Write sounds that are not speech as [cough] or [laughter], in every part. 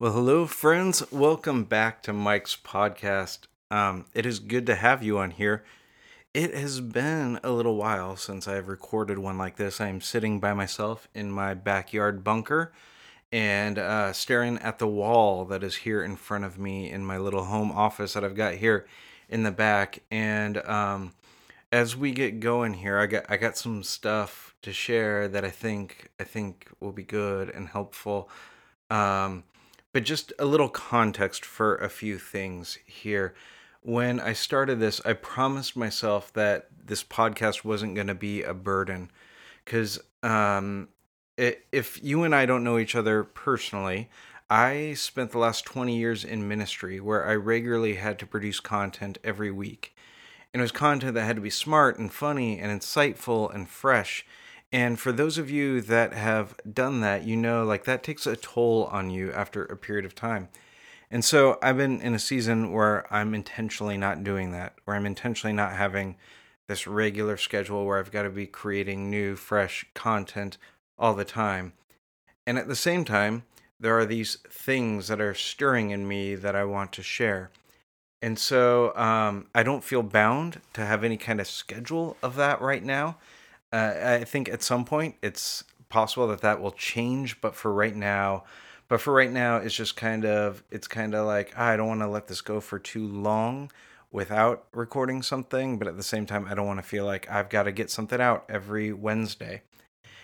Well, hello, friends. Welcome back to Mike's podcast. Um, it is good to have you on here. It has been a little while since I've recorded one like this. I'm sitting by myself in my backyard bunker and uh, staring at the wall that is here in front of me in my little home office that I've got here in the back. And um, as we get going here, I got I got some stuff to share that I think I think will be good and helpful. Um, but just a little context for a few things here. When I started this, I promised myself that this podcast wasn't going to be a burden because um, if you and I don't know each other personally, I spent the last 20 years in ministry where I regularly had to produce content every week. And it was content that had to be smart and funny and insightful and fresh. And for those of you that have done that, you know, like that takes a toll on you after a period of time. And so I've been in a season where I'm intentionally not doing that, where I'm intentionally not having this regular schedule where I've got to be creating new, fresh content all the time. And at the same time, there are these things that are stirring in me that I want to share. And so um, I don't feel bound to have any kind of schedule of that right now. Uh, I think at some point it's possible that that will change, but for right now, but for right now, it's just kind of it's kind of like ah, I don't want to let this go for too long without recording something, but at the same time, I don't want to feel like I've got to get something out every Wednesday.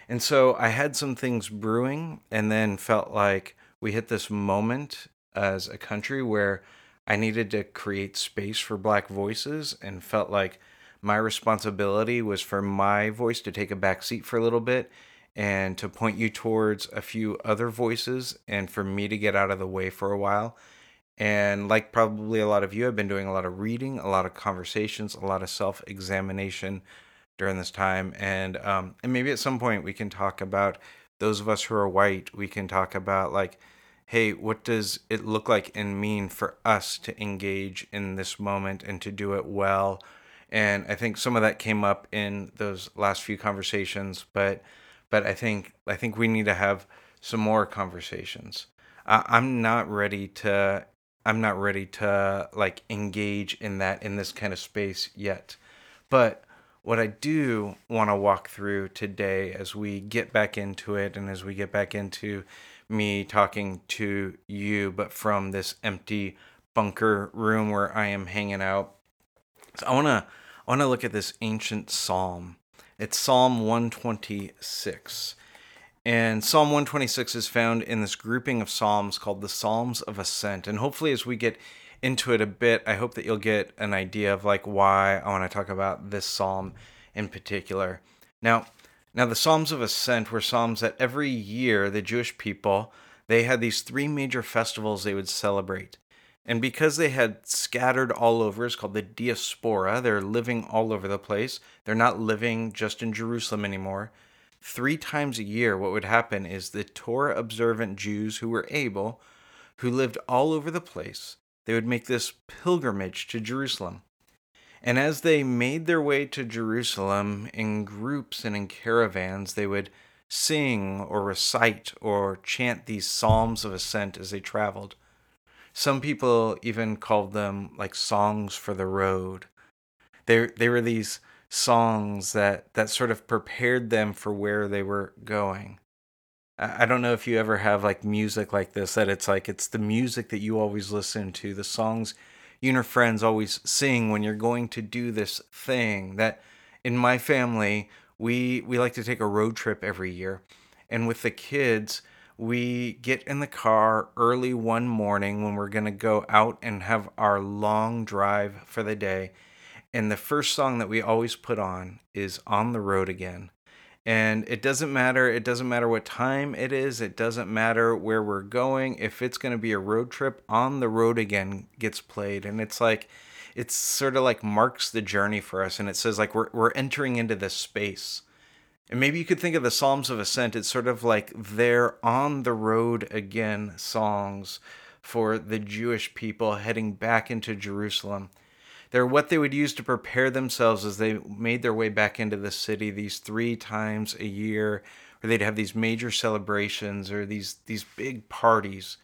And so I had some things brewing, and then felt like we hit this moment as a country where I needed to create space for Black voices, and felt like my responsibility was for my voice to take a back seat for a little bit and to point you towards a few other voices and for me to get out of the way for a while. And like probably a lot of you, I've been doing a lot of reading, a lot of conversations, a lot of self examination during this time. And um, and maybe at some point we can talk about those of us who are white. We can talk about like, hey, what does it look like and mean for us to engage in this moment and to do it well? And I think some of that came up in those last few conversations, but but I think I think we need to have some more conversations. I, I'm not ready to I'm not ready to like engage in that in this kind of space yet. But what I do want to walk through today as we get back into it and as we get back into me talking to you, but from this empty bunker room where I am hanging out. So I want to I want to look at this ancient psalm. It's Psalm 126. And Psalm 126 is found in this grouping of psalms called the Psalms of Ascent. And hopefully as we get into it a bit, I hope that you'll get an idea of like why I want to talk about this psalm in particular. Now, now the Psalms of Ascent were psalms that every year the Jewish people they had these three major festivals they would celebrate. And because they had scattered all over, it's called the diaspora. They're living all over the place. They're not living just in Jerusalem anymore. Three times a year, what would happen is the Torah observant Jews who were able, who lived all over the place, they would make this pilgrimage to Jerusalem. And as they made their way to Jerusalem in groups and in caravans, they would sing or recite or chant these psalms of ascent as they traveled. Some people even called them like songs for the road. They they were these songs that that sort of prepared them for where they were going. I don't know if you ever have like music like this that it's like it's the music that you always listen to, the songs you and your friends always sing when you're going to do this thing. That in my family, we we like to take a road trip every year. And with the kids, we get in the car early one morning when we're going to go out and have our long drive for the day. And the first song that we always put on is On the Road Again. And it doesn't matter it doesn't matter what time it is it doesn't matter where we're going if it's going to be a road trip on the road again gets played. And it's like it's sort of like marks the journey for us. And it says like we're we're entering into this space and maybe you could think of the psalms of ascent. It's sort of like they're on the road again songs for the jewish people heading back into jerusalem. They're what they would use to prepare themselves as they made their way back into the city these three times a year, where they'd have these major celebrations or these these big parties.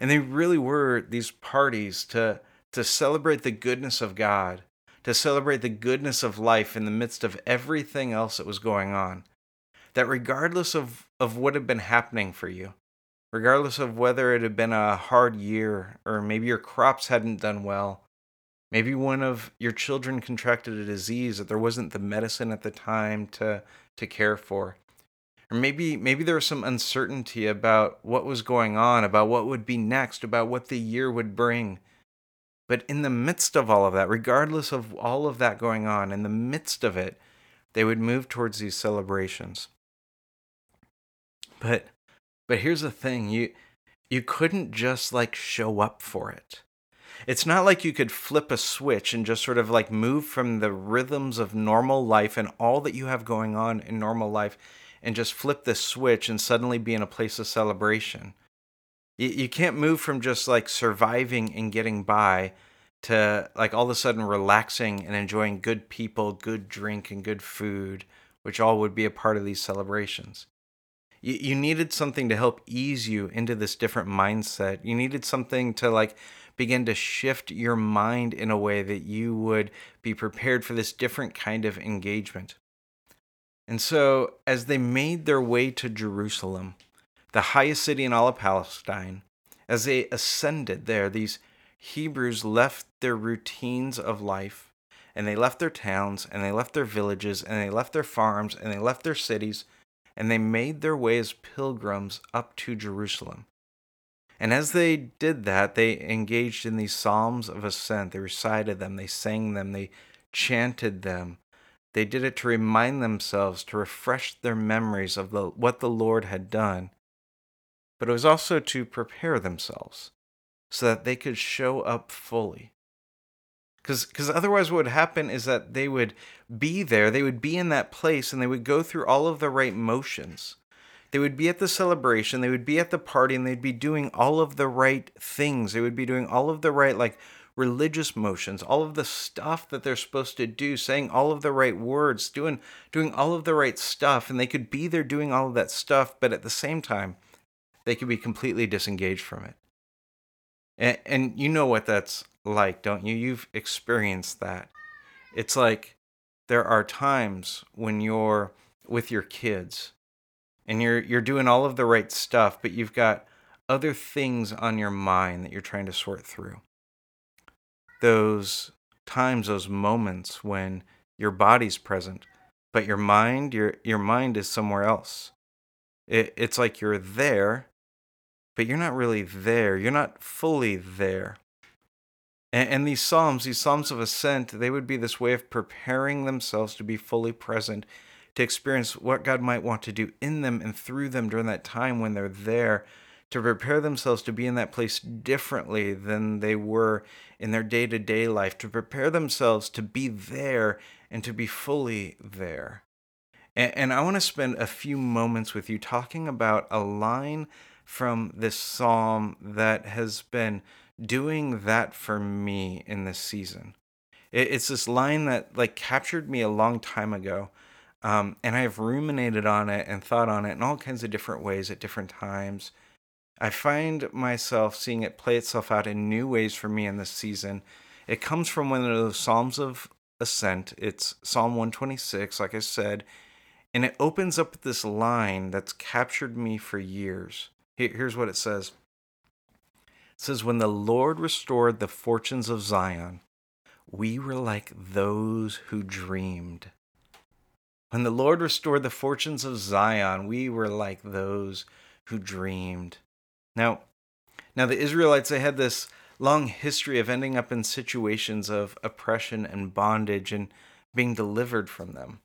And they really were these parties to, to celebrate the goodness of God, to celebrate the goodness of life in the midst of everything else that was going on. That regardless of, of what had been happening for you, regardless of whether it had been a hard year or maybe your crops hadn't done well, maybe one of your children contracted a disease that there wasn't the medicine at the time to, to care for, or maybe maybe there was some uncertainty about what was going on about what would be next about what the year would bring but in the midst of all of that regardless of all of that going on in the midst of it they would move towards these celebrations but but here's the thing you you couldn't just like show up for it it's not like you could flip a switch and just sort of like move from the rhythms of normal life and all that you have going on in normal life and just flip the switch and suddenly be in a place of celebration. You, you can't move from just like surviving and getting by to like all of a sudden relaxing and enjoying good people, good drink, and good food, which all would be a part of these celebrations. You, you needed something to help ease you into this different mindset. You needed something to like begin to shift your mind in a way that you would be prepared for this different kind of engagement. And so, as they made their way to Jerusalem, the highest city in all of Palestine, as they ascended there, these Hebrews left their routines of life, and they left their towns, and they left their villages, and they left their farms, and they left their cities, and they made their way as pilgrims up to Jerusalem. And as they did that, they engaged in these psalms of ascent. They recited them, they sang them, they chanted them, they did it to remind themselves, to refresh their memories of the, what the Lord had done. But it was also to prepare themselves so that they could show up fully. Because otherwise, what would happen is that they would be there, they would be in that place, and they would go through all of the right motions. They would be at the celebration, they would be at the party, and they'd be doing all of the right things. They would be doing all of the right, like, religious motions, all of the stuff that they're supposed to do, saying all of the right words, doing doing all of the right stuff, and they could be there doing all of that stuff, but at the same time, they could be completely disengaged from it. And, and you know what that's like, don't you? You've experienced that. It's like there are times when you're with your kids and you're you're doing all of the right stuff, but you've got other things on your mind that you're trying to sort through those times, those moments when your body's present, but your mind, your your mind is somewhere else. It, it's like you're there, but you're not really there. You're not fully there. And, and these psalms, these psalms of ascent, they would be this way of preparing themselves to be fully present, to experience what God might want to do in them and through them during that time when they're there to prepare themselves to be in that place differently than they were in their day to day life, to prepare themselves to be there and to be fully there. And, and I want to spend a few moments with you talking about a line from this psalm that has been doing that for me in this season. It's this line that like captured me a long time ago. Um, and I've ruminated on it and thought on it in all kinds of different ways at different times. I find myself seeing it play itself out in new ways for me in this season. It comes from one of those Psalms of Ascent. It's Psalm 126, like I said, and it opens up this line that's captured me for years. Here's what it says It says, When the Lord restored the fortunes of Zion, we were like those who dreamed. When the Lord restored the fortunes of Zion, we were like those who dreamed. Now, now the Israelites they had this long history of ending up in situations of oppression and bondage and being delivered from them.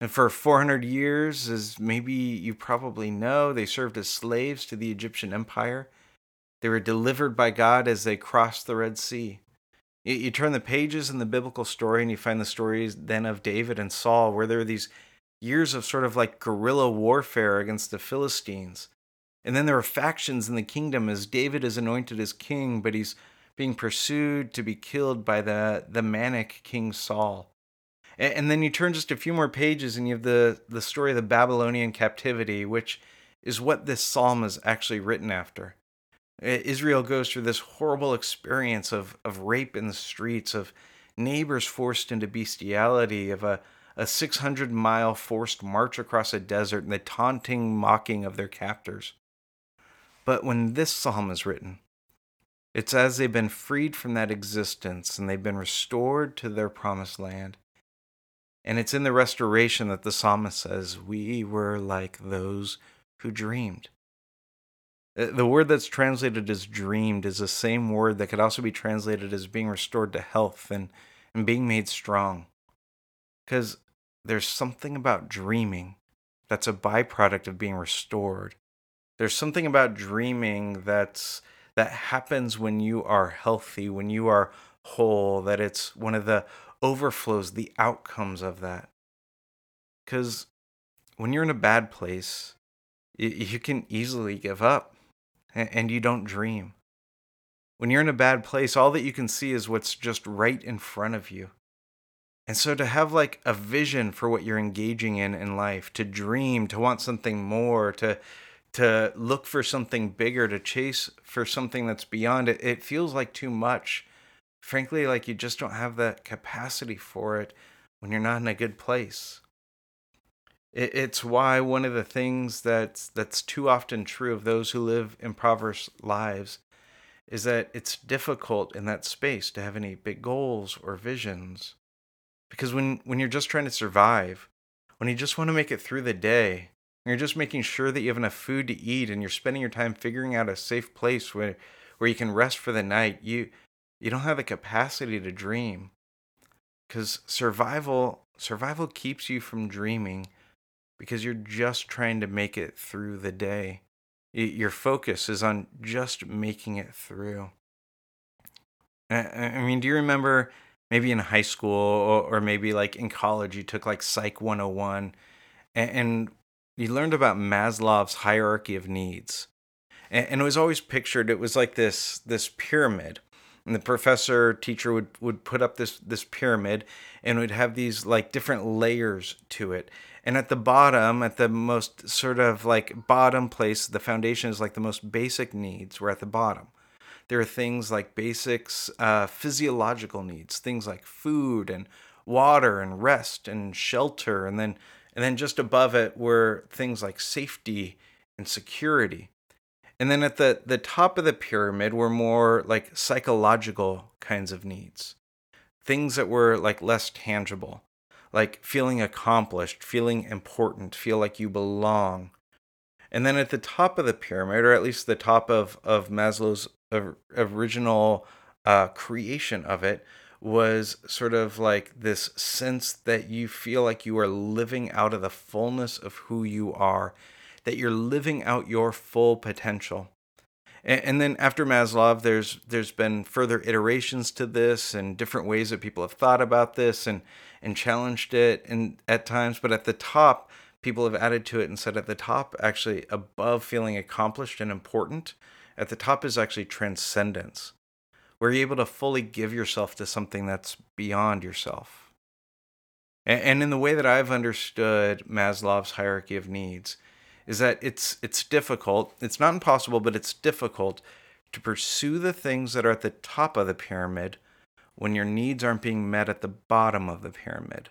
And for 400 years, as maybe you probably know, they served as slaves to the Egyptian Empire. They were delivered by God as they crossed the Red Sea. You, you turn the pages in the biblical story and you find the stories then of David and Saul, where there are these years of sort of like guerrilla warfare against the Philistines. And then there are factions in the kingdom as David is anointed as king, but he's being pursued to be killed by the, the manic King Saul. And, then you turn just a few more pages and you have the, the story of the Babylonian captivity, which is what this psalm is actually written after. Israel goes through this horrible experience of, of rape in the streets, of neighbors forced into bestiality, of a, a 600 mile forced march across a desert, and the taunting mocking of their captors. But when this psalm is written, it's as they've been freed from that existence and they've been restored to their promised land. And it's in the restoration that the psalmist says, We were like those who dreamed. The word that's translated as dreamed is the same word that could also be translated as being restored to health and, and being made strong. Because there's something about dreaming that's a byproduct of being restored. There's something about dreaming that's that happens when you are healthy, when you are whole, that it's one of the overflows, the outcomes of that. Because when you're in a bad place, you can easily give up and you don't dream. When you're in a bad place, all that you can see is what's just right in front of you. And so to have like a vision for what you're engaging in in life, to dream, to want something more, to to look for something bigger, to chase for something that's beyond it, it feels like too much. Frankly, like you just don't have that capacity for it when you're not in a good place. It, it's why one of the things that's that's too often true of those who live impoverished lives is that it's difficult in that space to have any big goals or visions. Because when, when you're just trying to survive, when you just want to make it through the day, you're just making sure that you have enough food to eat and you're spending your time figuring out a safe place where, where you can rest for the night, you you don't have the capacity to dream. Cuz survival survival keeps you from dreaming because you're just trying to make it through the day. Your focus is on just making it through. I mean, do you remember maybe in high school or maybe like in college, you took like Psych 101 and you learned about Maslow's hierarchy of needs. And it was always pictured, it was like this, this pyramid and the professor teacher would would put up this this pyramid and would have these like different layers to it. And at the bottom at the most sort of like bottom place the foundation is like the most basic needs we're at the bottom. There are things like basics uh, physiological needs things like food and water and rest and shelter. And then and then just above it were things like safety and security and then at the, the top of the pyramid were more like psychological kinds of needs. Things that were like less tangible, like feeling accomplished, feeling important, feel like you belong. And then at the top of the pyramid, or at least the top of, of Maslow's original uh, creation of it, was sort of like this sense that you feel like you are living out of the fullness of who you are that you're living out your full potential. And, and then after Maslow, there's there's been further iterations to this and different ways that people have thought about this and and challenged it and at times, but at the top, people have added to it and said at the top, actually above feeling accomplished and important, at the top is actually transcendence, where you're able to fully give yourself to something that's beyond yourself. And, and in the way that I've understood Maslow's hierarchy of needs, is that it's it's difficult. It's not impossible, but it's difficult to pursue the things that are at the top of the pyramid when your needs aren't being met at the bottom of the pyramid.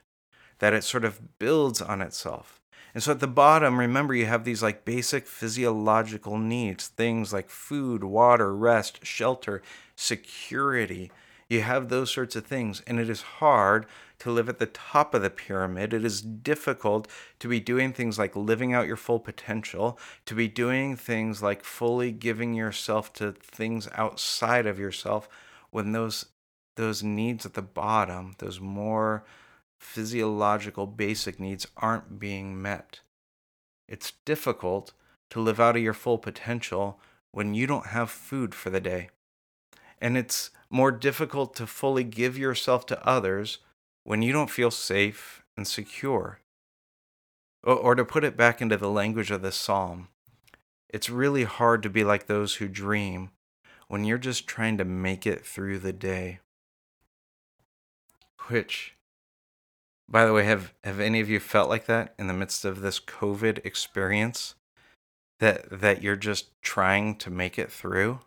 That it sort of builds on itself. And so at the bottom, remember you have these like basic physiological needs, things like food, water, rest, shelter, security. You have those sorts of things, and it is hard to live at the top of the pyramid. It is difficult to be doing things like living out your full potential, to be doing things like fully giving yourself to things outside of yourself when those those needs at the bottom, those more physiological basic needs aren't being met. It's difficult to live out of your full potential when you don't have food for the day. And it's more difficult to fully give yourself to others when you don't feel safe and secure. Or, or to put it back into the language of this psalm, it's really hard to be like those who dream when you're just trying to make it through the day. Which, by the way, have, have any of you felt like that in the midst of this COVID experience? That, that you're just trying to make it through?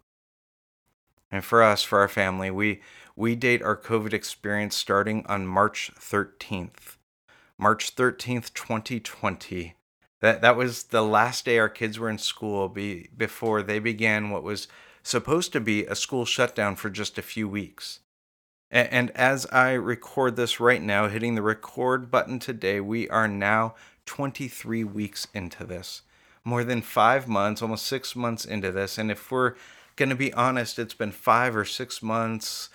And for us, for our family, we we date our COVID experience starting on March 13th. March 13th, 2020. That that was the last day our kids were in school be, before they began what was supposed to be a school shutdown for just a few weeks. And, and as I record this right now, hitting the record button today, we are now 23 weeks into this. More than five months, almost six months into this. And if we're going to be honest, it's been five or six months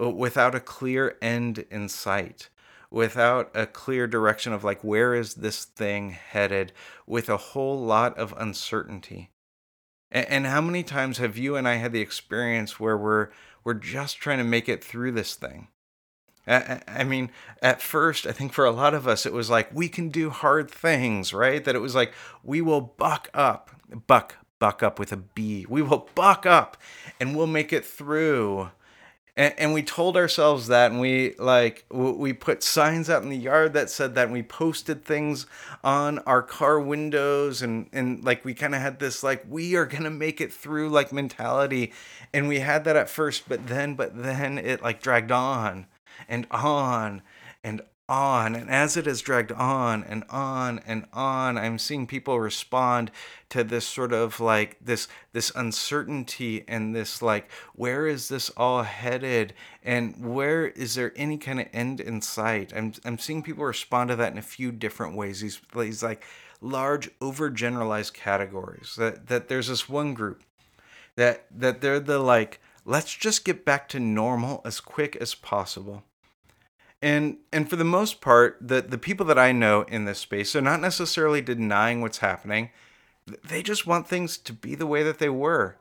Uh, without a clear end in sight without a clear direction of like where is this thing headed with a whole lot of uncertainty and, and how many times have you and i had the experience where we're we're just trying to make it through this thing I mean, at first, I think for a lot of us, it was like, we can do hard things, right? That it was like, we will buck up, buck, buck up with a B. We will buck up and we'll make it through and, and we told ourselves that and we like we put signs out in the yard that said that and we posted things on our car windows and and like we kind of had this like we are gonna make it through like mentality. And we had that at first but then but then it like dragged on and on and on. And as it has dragged on and on and on, I'm seeing people respond to this sort of like this this uncertainty and this like where is this all headed and where is there any kind of end in sight? I'm I'm seeing people respond to that in a few different ways. These these like large overgeneralized categories. That that there's this one group that that they're the like let's just get back to normal as quick as possible and and for the most part the the people that i know in this space are not necessarily denying what's happening they just want things to be the way that they were.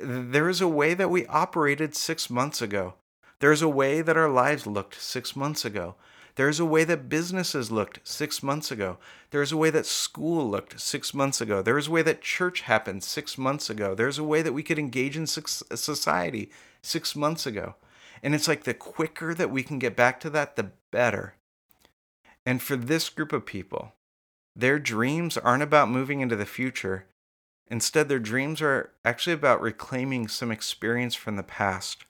There is a way that we operated 6 months ago. There's a way that our lives looked 6 months ago. There's a way that businesses looked 6 months ago. There's a way that school looked 6 months ago. There's a way that church happened 6 months ago. There's a way that we could engage in society 6 months ago and it's like the quicker that we can get back to that, the better. And for this group of people, their dreams aren't about moving into the future. Instead, their dreams are actually about reclaiming some experience from the past.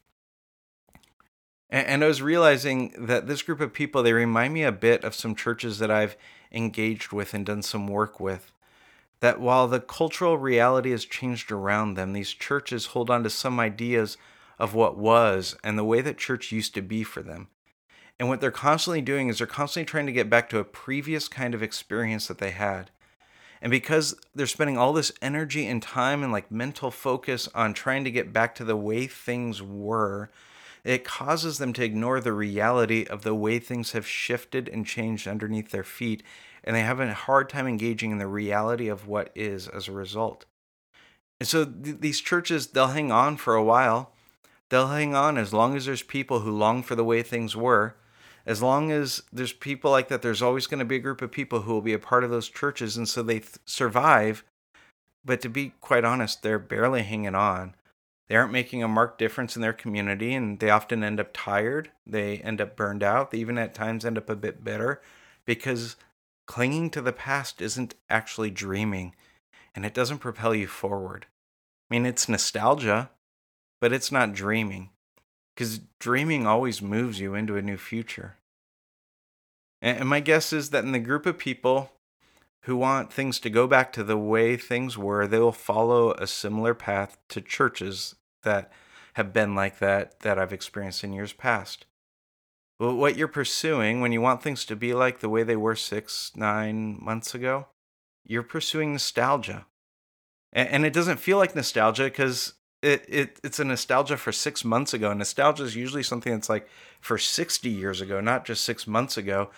And I was realizing that this group of people, they remind me a bit of some churches that I've engaged with and done some work with. That while the cultural reality has changed around them, these churches hold on to some ideas of what was and the way that church used to be for them. And what they're constantly doing is they're constantly trying to get back to a previous kind of experience that they had. And because they're spending all this energy and time and like mental focus on trying to get back to the way things were, it causes them to ignore the reality of the way things have shifted and changed underneath their feet. And they have a hard time engaging in the reality of what is as a result. And so th- these churches, they'll hang on for a while they'll hang on as long as there's people who long for the way things were. As long as there's people like that, there's always going to be a group of people who will be a part of those churches. And so they th- survive. But to be quite honest, they're barely hanging on. They aren't making a marked difference in their community, and they often end up tired. They end up burned out. They even at times end up a bit bitter because clinging to the past isn't actually dreaming and it doesn't propel you forward. I mean, it's nostalgia, but it's not dreaming because dreaming always moves you into a new future. And my guess is that in the group of people who want things to go back to the way things were, they will follow a similar path to churches that have been like that that I've experienced in years past. But what you're pursuing when you want things to be like the way they were six, nine months ago, you're pursuing nostalgia. And it doesn't feel like nostalgia because it, it it's a nostalgia for six months ago. Nostalgia is usually something that's like for 60 years ago, not just six months ago.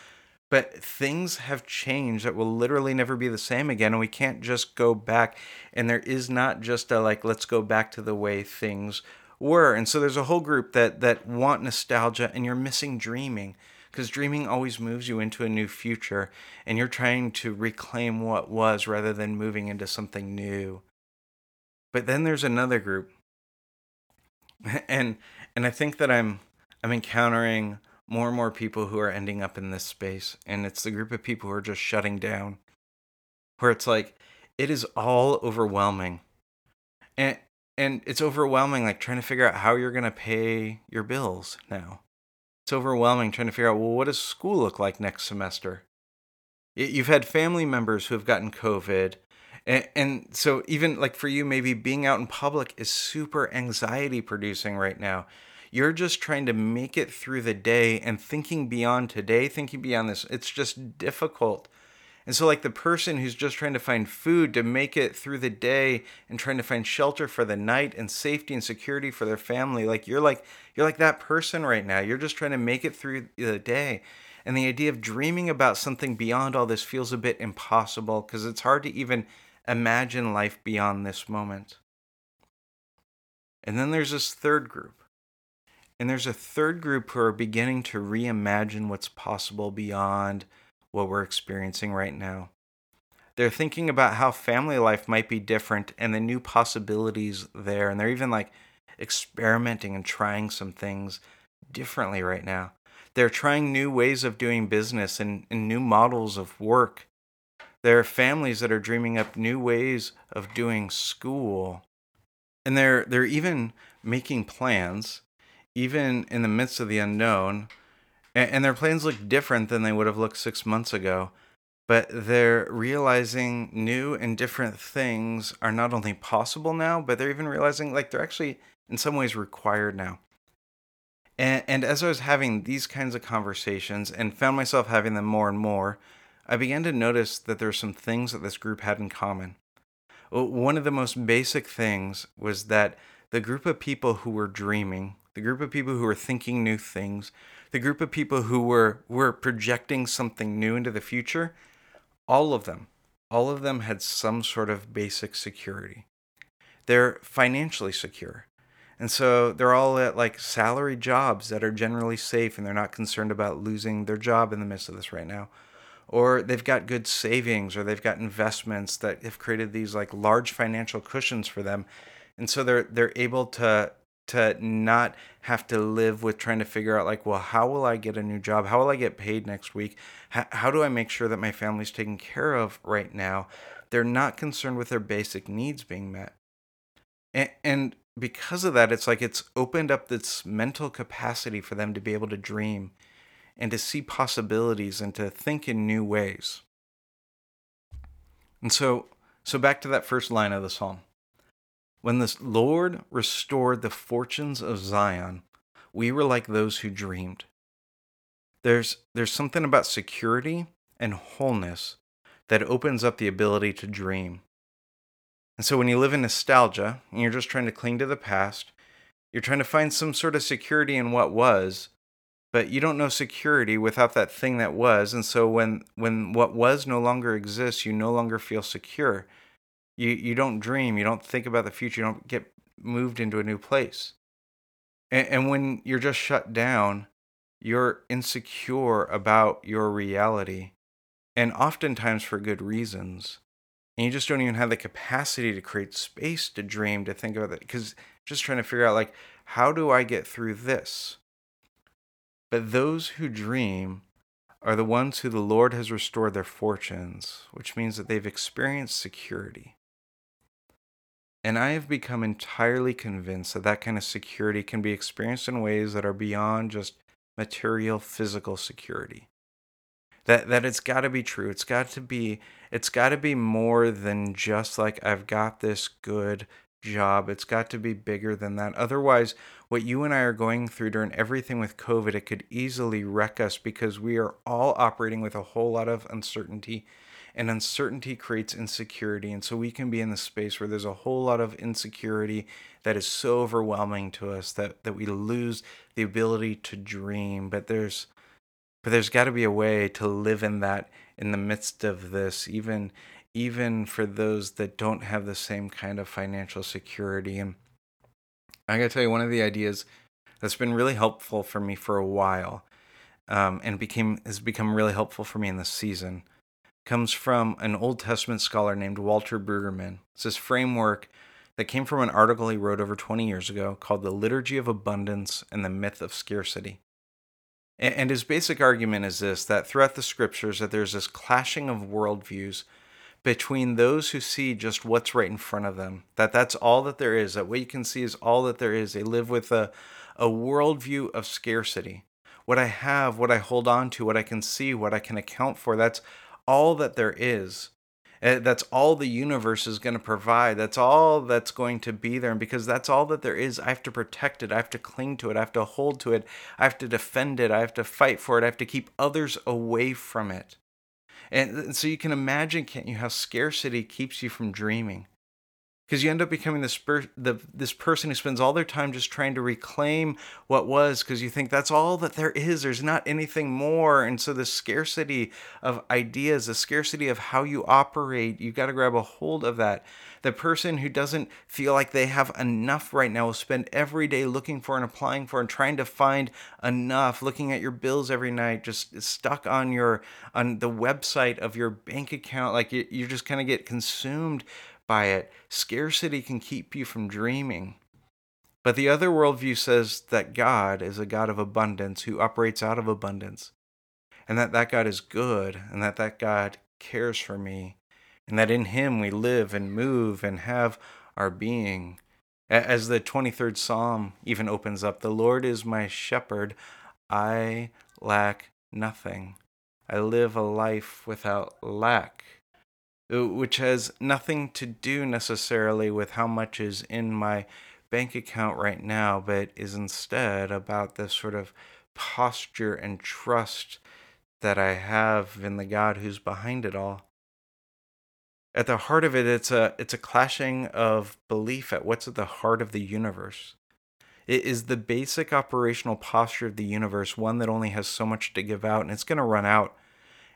But things have changed that will literally never be the same again. And we can't just go back. And there is not just a like, let's go back to the way things were. And so there's a whole group that that want nostalgia and you're missing dreaming because dreaming always moves you into a new future and you're trying to reclaim what was rather than moving into something new but then there's another group. [laughs] And and I think that I'm I'm encountering more and more people who are ending up in this space and it's the group of people who are just shutting down where it's like it is all overwhelming. And and it's overwhelming like trying to figure out how you're going to pay your bills now it's overwhelming trying to figure out well what does school look like next semester you've had family members who have gotten covid and, and so even like for you maybe being out in public is super anxiety producing right now you're just trying to make it through the day and thinking beyond today thinking beyond this it's just difficult and so, like the person who's just trying to find food to make it through the day and trying to find shelter for the night and safety and security for their family, like you're like you're like that person right now. You're just trying to make it through the day. And the idea of dreaming about something beyond all this feels a bit impossible because it's hard to even imagine life beyond this moment. And then there's this third group. And there's a third group who are beginning to reimagine what's possible beyond what we're experiencing right now. They're thinking about how family life might be different and the new possibilities there. And they're even like experimenting and trying some things differently right now. They're trying new ways of doing business and, and new models of work. There are families that are dreaming up new ways of doing school. And they're they're even making plans, even in the midst of the unknown, and, and their plans look different than they would have looked six months ago. But they're realizing new and different things are not only possible now, but they're even realizing like they're actually in some ways required now. And, and as I was having these kinds of conversations and found myself having them more and more, I began to notice that there are some things that this group had in common. One of the most basic things was that the group of people who were dreaming, the group of people who were thinking new things, the group of people who were were projecting something new into the future, all of them, all of them had some sort of basic security. They're financially secure. And so they're all at like salary jobs that are generally safe and they're not concerned about losing their job in the midst of this right now. Or they've got good savings or they've got investments that have created these like large financial cushions for them. And so they're they're able to to not have to live with trying to figure out like well how will i get a new job? How will i get paid next week? How, how do i make sure that my family's taken care of right now? They're not concerned with their basic needs being met. And, and because of that it's like it's opened up this mental capacity for them to be able to dream and to see possibilities and to think in new ways and so so back to that first line of the psalm when the Lord restored the fortunes of Zion, we were like those who dreamed. There's, there's something about security and wholeness that opens up the ability to dream. And so when you live in nostalgia and you're just trying to cling to the past, you're trying to find some sort of security in what was, but you don't know security without that thing that was. And so when when what was no longer exists, you no longer feel secure you you don't dream you don't think about the future you don't get moved into a new place and, and when you're just shut down you're insecure about your reality and oftentimes for good reasons and you just don't even have the capacity to create space to dream to think about it because just trying to figure out like how do i get through this but those who dream are the ones who the lord has restored their fortunes which means that they've experienced security and I have become entirely convinced that that kind of security can be experienced in ways that are beyond just material physical security. That that it's got to be true. It's got to be it's got to be more than just like I've got this good job. It's got to be bigger than that. Otherwise, what you and I are going through during everything with COVID, it could easily wreck us because we are all operating with a whole lot of uncertainty and uncertainty creates insecurity. And so we can be in the space where there's a whole lot of insecurity that is so overwhelming to us that, that we lose the ability to dream. But there's but there's got to be a way to live in that in the midst of this, even even for those that don't have the same kind of financial security. And I gotta tell you, one of the ideas that's been really helpful for me for a while, um, and became has become really helpful for me in this season, comes from an Old Testament scholar named Walter Brueggemann. It's this framework that came from an article he wrote over 20 years ago called The Liturgy of Abundance and the Myth of Scarcity. And his basic argument is this that throughout the scriptures that there's this clashing of worldviews between those who see just what's right in front of them. That that's all that there is. That what you can see is all that there is. They live with a a worldview of scarcity. What I have, what I hold on to, what I can see, what I can account for. That's all that there is. Eh, that's all the universe is going to provide. That's all that's going to be there. And because that's all that there is, I have to protect it. I have to cling to it. I have to hold to it. I have to defend it. I have to fight for it. I have to keep others away from it. And so you can imagine, can't you, how scarcity keeps you from dreaming? Because you end up becoming this per- the, this person who spends all their time just trying to reclaim what was because you think that's all that there is there's not anything more. And so the scarcity of ideas the scarcity of how you operate you've got to grab a hold of that. The person who doesn't feel like they have enough right now will spend every day looking for and applying for and trying to find enough looking at your bills every night just stuck on your on the website of your bank account. Like you, you just kind of get consumed by it. Scarcity can keep you from dreaming. But the other worldview says that God is a God of abundance who operates out of abundance, and that that God is good, and that that God cares for me, and that in Him we live and move and have our being. As the 23rd Psalm even opens up, the Lord is my shepherd, I lack nothing. I live a life without lack. Which has nothing to do necessarily with how much is in my bank account right now, but is instead about this sort of posture and trust that I have in the God who's behind it all. At the heart of it, it's a it's a clashing of belief at what's at the heart of the universe. It is the basic operational posture of the universe, one that only has so much to give out, and it's going to run out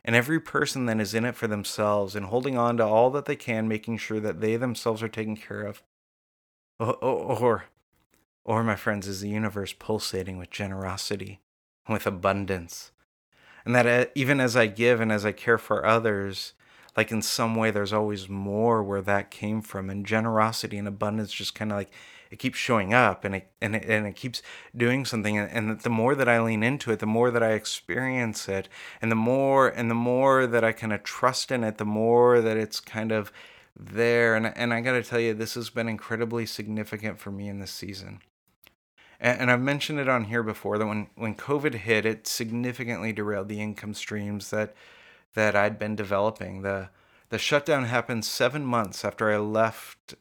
and every person then is in it for themselves and holding on to all that they can, making sure that they themselves are taken care of. Or, or, or, my friends, is the universe pulsating with generosity, with abundance. And that uh, even as I give and as I care for others, like in some way there's always more where that came from. And generosity and abundance just kind of like it keeps showing up and it and it, and it keeps doing something and, the more that I lean into it the more that I experience it and the more and the more that I kind of trust in it the more that it's kind of there and and I got to tell you this has been incredibly significant for me in this season. And, I've mentioned it on here before that when when COVID hit it significantly derailed the income streams that that I'd been developing. The the shutdown happened 7 months after I left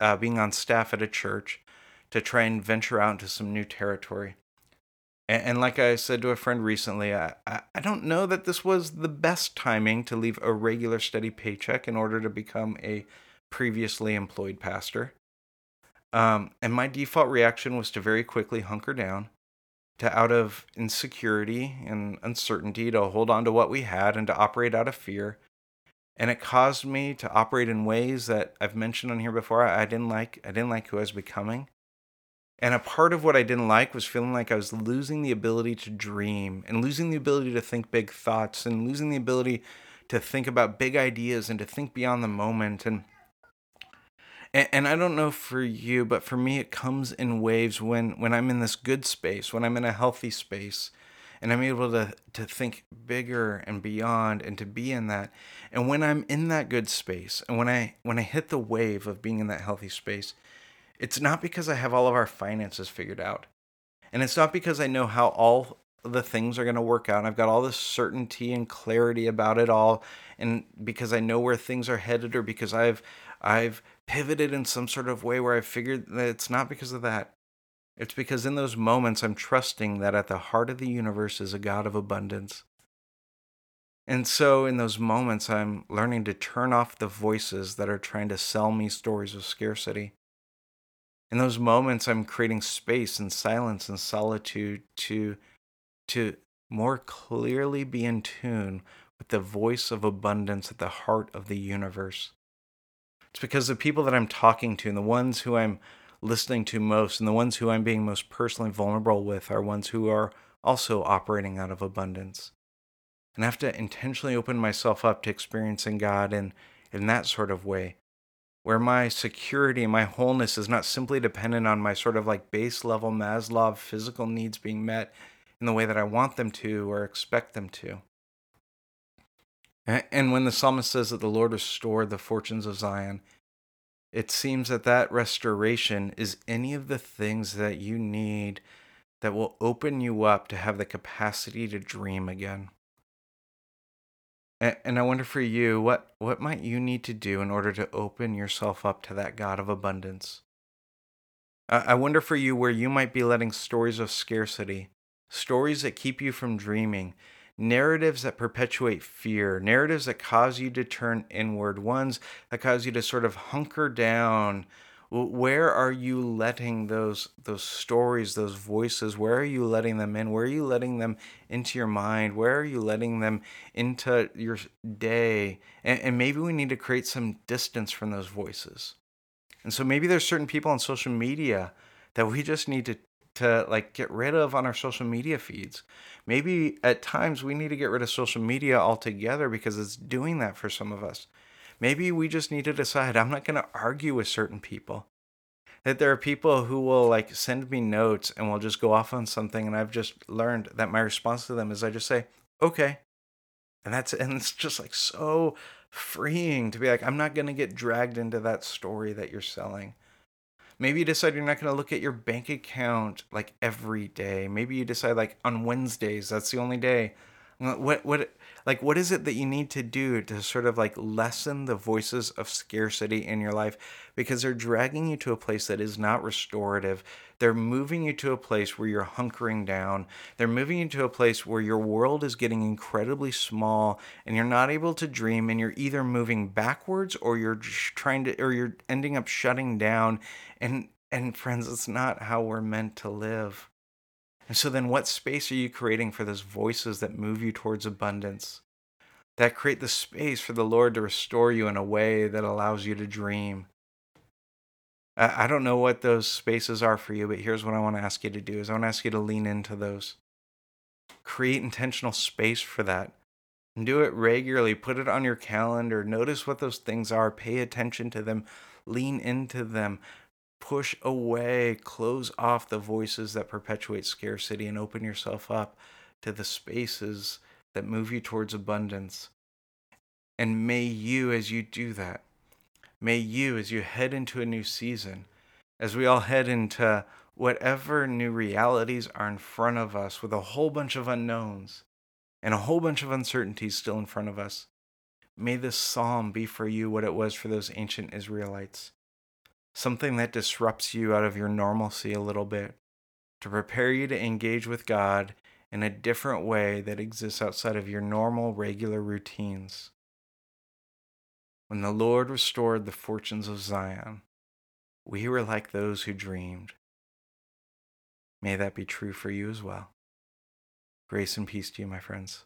uh, being on staff at a church to try and venture out into some new territory. And, and like I said to a friend recently, I, I don't know that this was the best timing to leave a regular steady paycheck in order to become a previously employed pastor. Um, and my default reaction was to very quickly hunker down, to out of insecurity and uncertainty, to hold on to what we had and to operate out of fear and it caused me to operate in ways that I've mentioned on here before. I didn't like. I didn't like who I was becoming. And a part of what I didn't like was feeling like I was losing the ability to dream and losing the ability to think big thoughts and losing the ability to think about big ideas and to think beyond the moment and and, I don't know for you, but for me it comes in waves when when I'm in this good space, when I'm in a healthy space, and I'm able to to think bigger and beyond and to be in that. And when I'm in that good space and when I when I hit the wave of being in that healthy space, it's not because I have all of our finances figured out. And it's not because I know how all the things are going to work out. And I've got all this certainty and clarity about it all and because I know where things are headed or because I've I've pivoted in some sort of way where I figured that it's not because of that. It's because in those moments I'm trusting that at the heart of the universe is a God of abundance. And so in those moments, I'm learning to turn off the voices that are trying to sell me stories of scarcity. In those moments, I'm creating space and silence and solitude to, to more clearly be in tune with the voice of abundance at the heart of the universe. It's because the people that I'm talking to and the ones who I'm listening to most and the ones who I'm being most personally vulnerable with are ones who are also operating out of abundance. And I have to intentionally open myself up to experiencing God in, in that sort of way, where my security and my wholeness is not simply dependent on my sort of like base level Maslow physical needs being met in the way that I want them to or expect them to. And when the psalmist says that the Lord restored the fortunes of Zion, it seems that that restoration is any of the things that you need that will open you up to have the capacity to dream again. And I wonder for you, what, what might you need to do in order to open yourself up to that God of abundance? I wonder for you where you might be letting stories of scarcity, stories that keep you from dreaming, narratives that perpetuate fear, narratives that cause you to turn inward, ones that cause you to sort of hunker down. Where are you letting those those stories, those voices? Where are you letting them in? Where are you letting them into your mind? Where are you letting them into your day? And, and maybe we need to create some distance from those voices. And so maybe there's certain people on social media that we just need to to like get rid of on our social media feeds. Maybe at times we need to get rid of social media altogether because it's doing that for some of us. Maybe we just need to decide I'm not going to argue with certain people. That there are people who will like send me notes and will just go off on something and I've just learned that my response to them is I just say, "Okay." And that's and it's just like so freeing to be like I'm not going to get dragged into that story that you're selling. Maybe you decide you're not going to look at your bank account like every day. Maybe you decide like on Wednesdays, that's the only day. What what like what is it that you need to do to sort of like lessen the voices of scarcity in your life because they're dragging you to a place that is not restorative. They're moving you to a place where you're hunkering down. They're moving you to a place where your world is getting incredibly small and you're not able to dream and you're either moving backwards or you're trying to or you're ending up shutting down and and friends it's not how we're meant to live. And so then what space are you creating for those voices that move you towards abundance? That create the space for the Lord to restore you in a way that allows you to dream. I don't know what those spaces are for you, but here's what I want to ask you to do is I want to ask you to lean into those. Create intentional space for that. And do it regularly. Put it on your calendar. Notice what those things are. Pay attention to them. Lean into them push away, close off the voices that perpetuate scarcity, and open yourself up to the spaces that move you towards abundance. And may you, as you do that, may you, as you head into a new season, as we all head into whatever new realities are in front of us with a whole bunch of unknowns and a whole bunch of uncertainties still in front of us, may this psalm be for you what it was for those ancient Israelites something that disrupts you out of your normalcy a little bit to prepare you to engage with God in a different way that exists outside of your normal, regular routines. When the Lord restored the fortunes of Zion, we were like those who dreamed. May that be true for you as well. Grace and peace to you, my friends.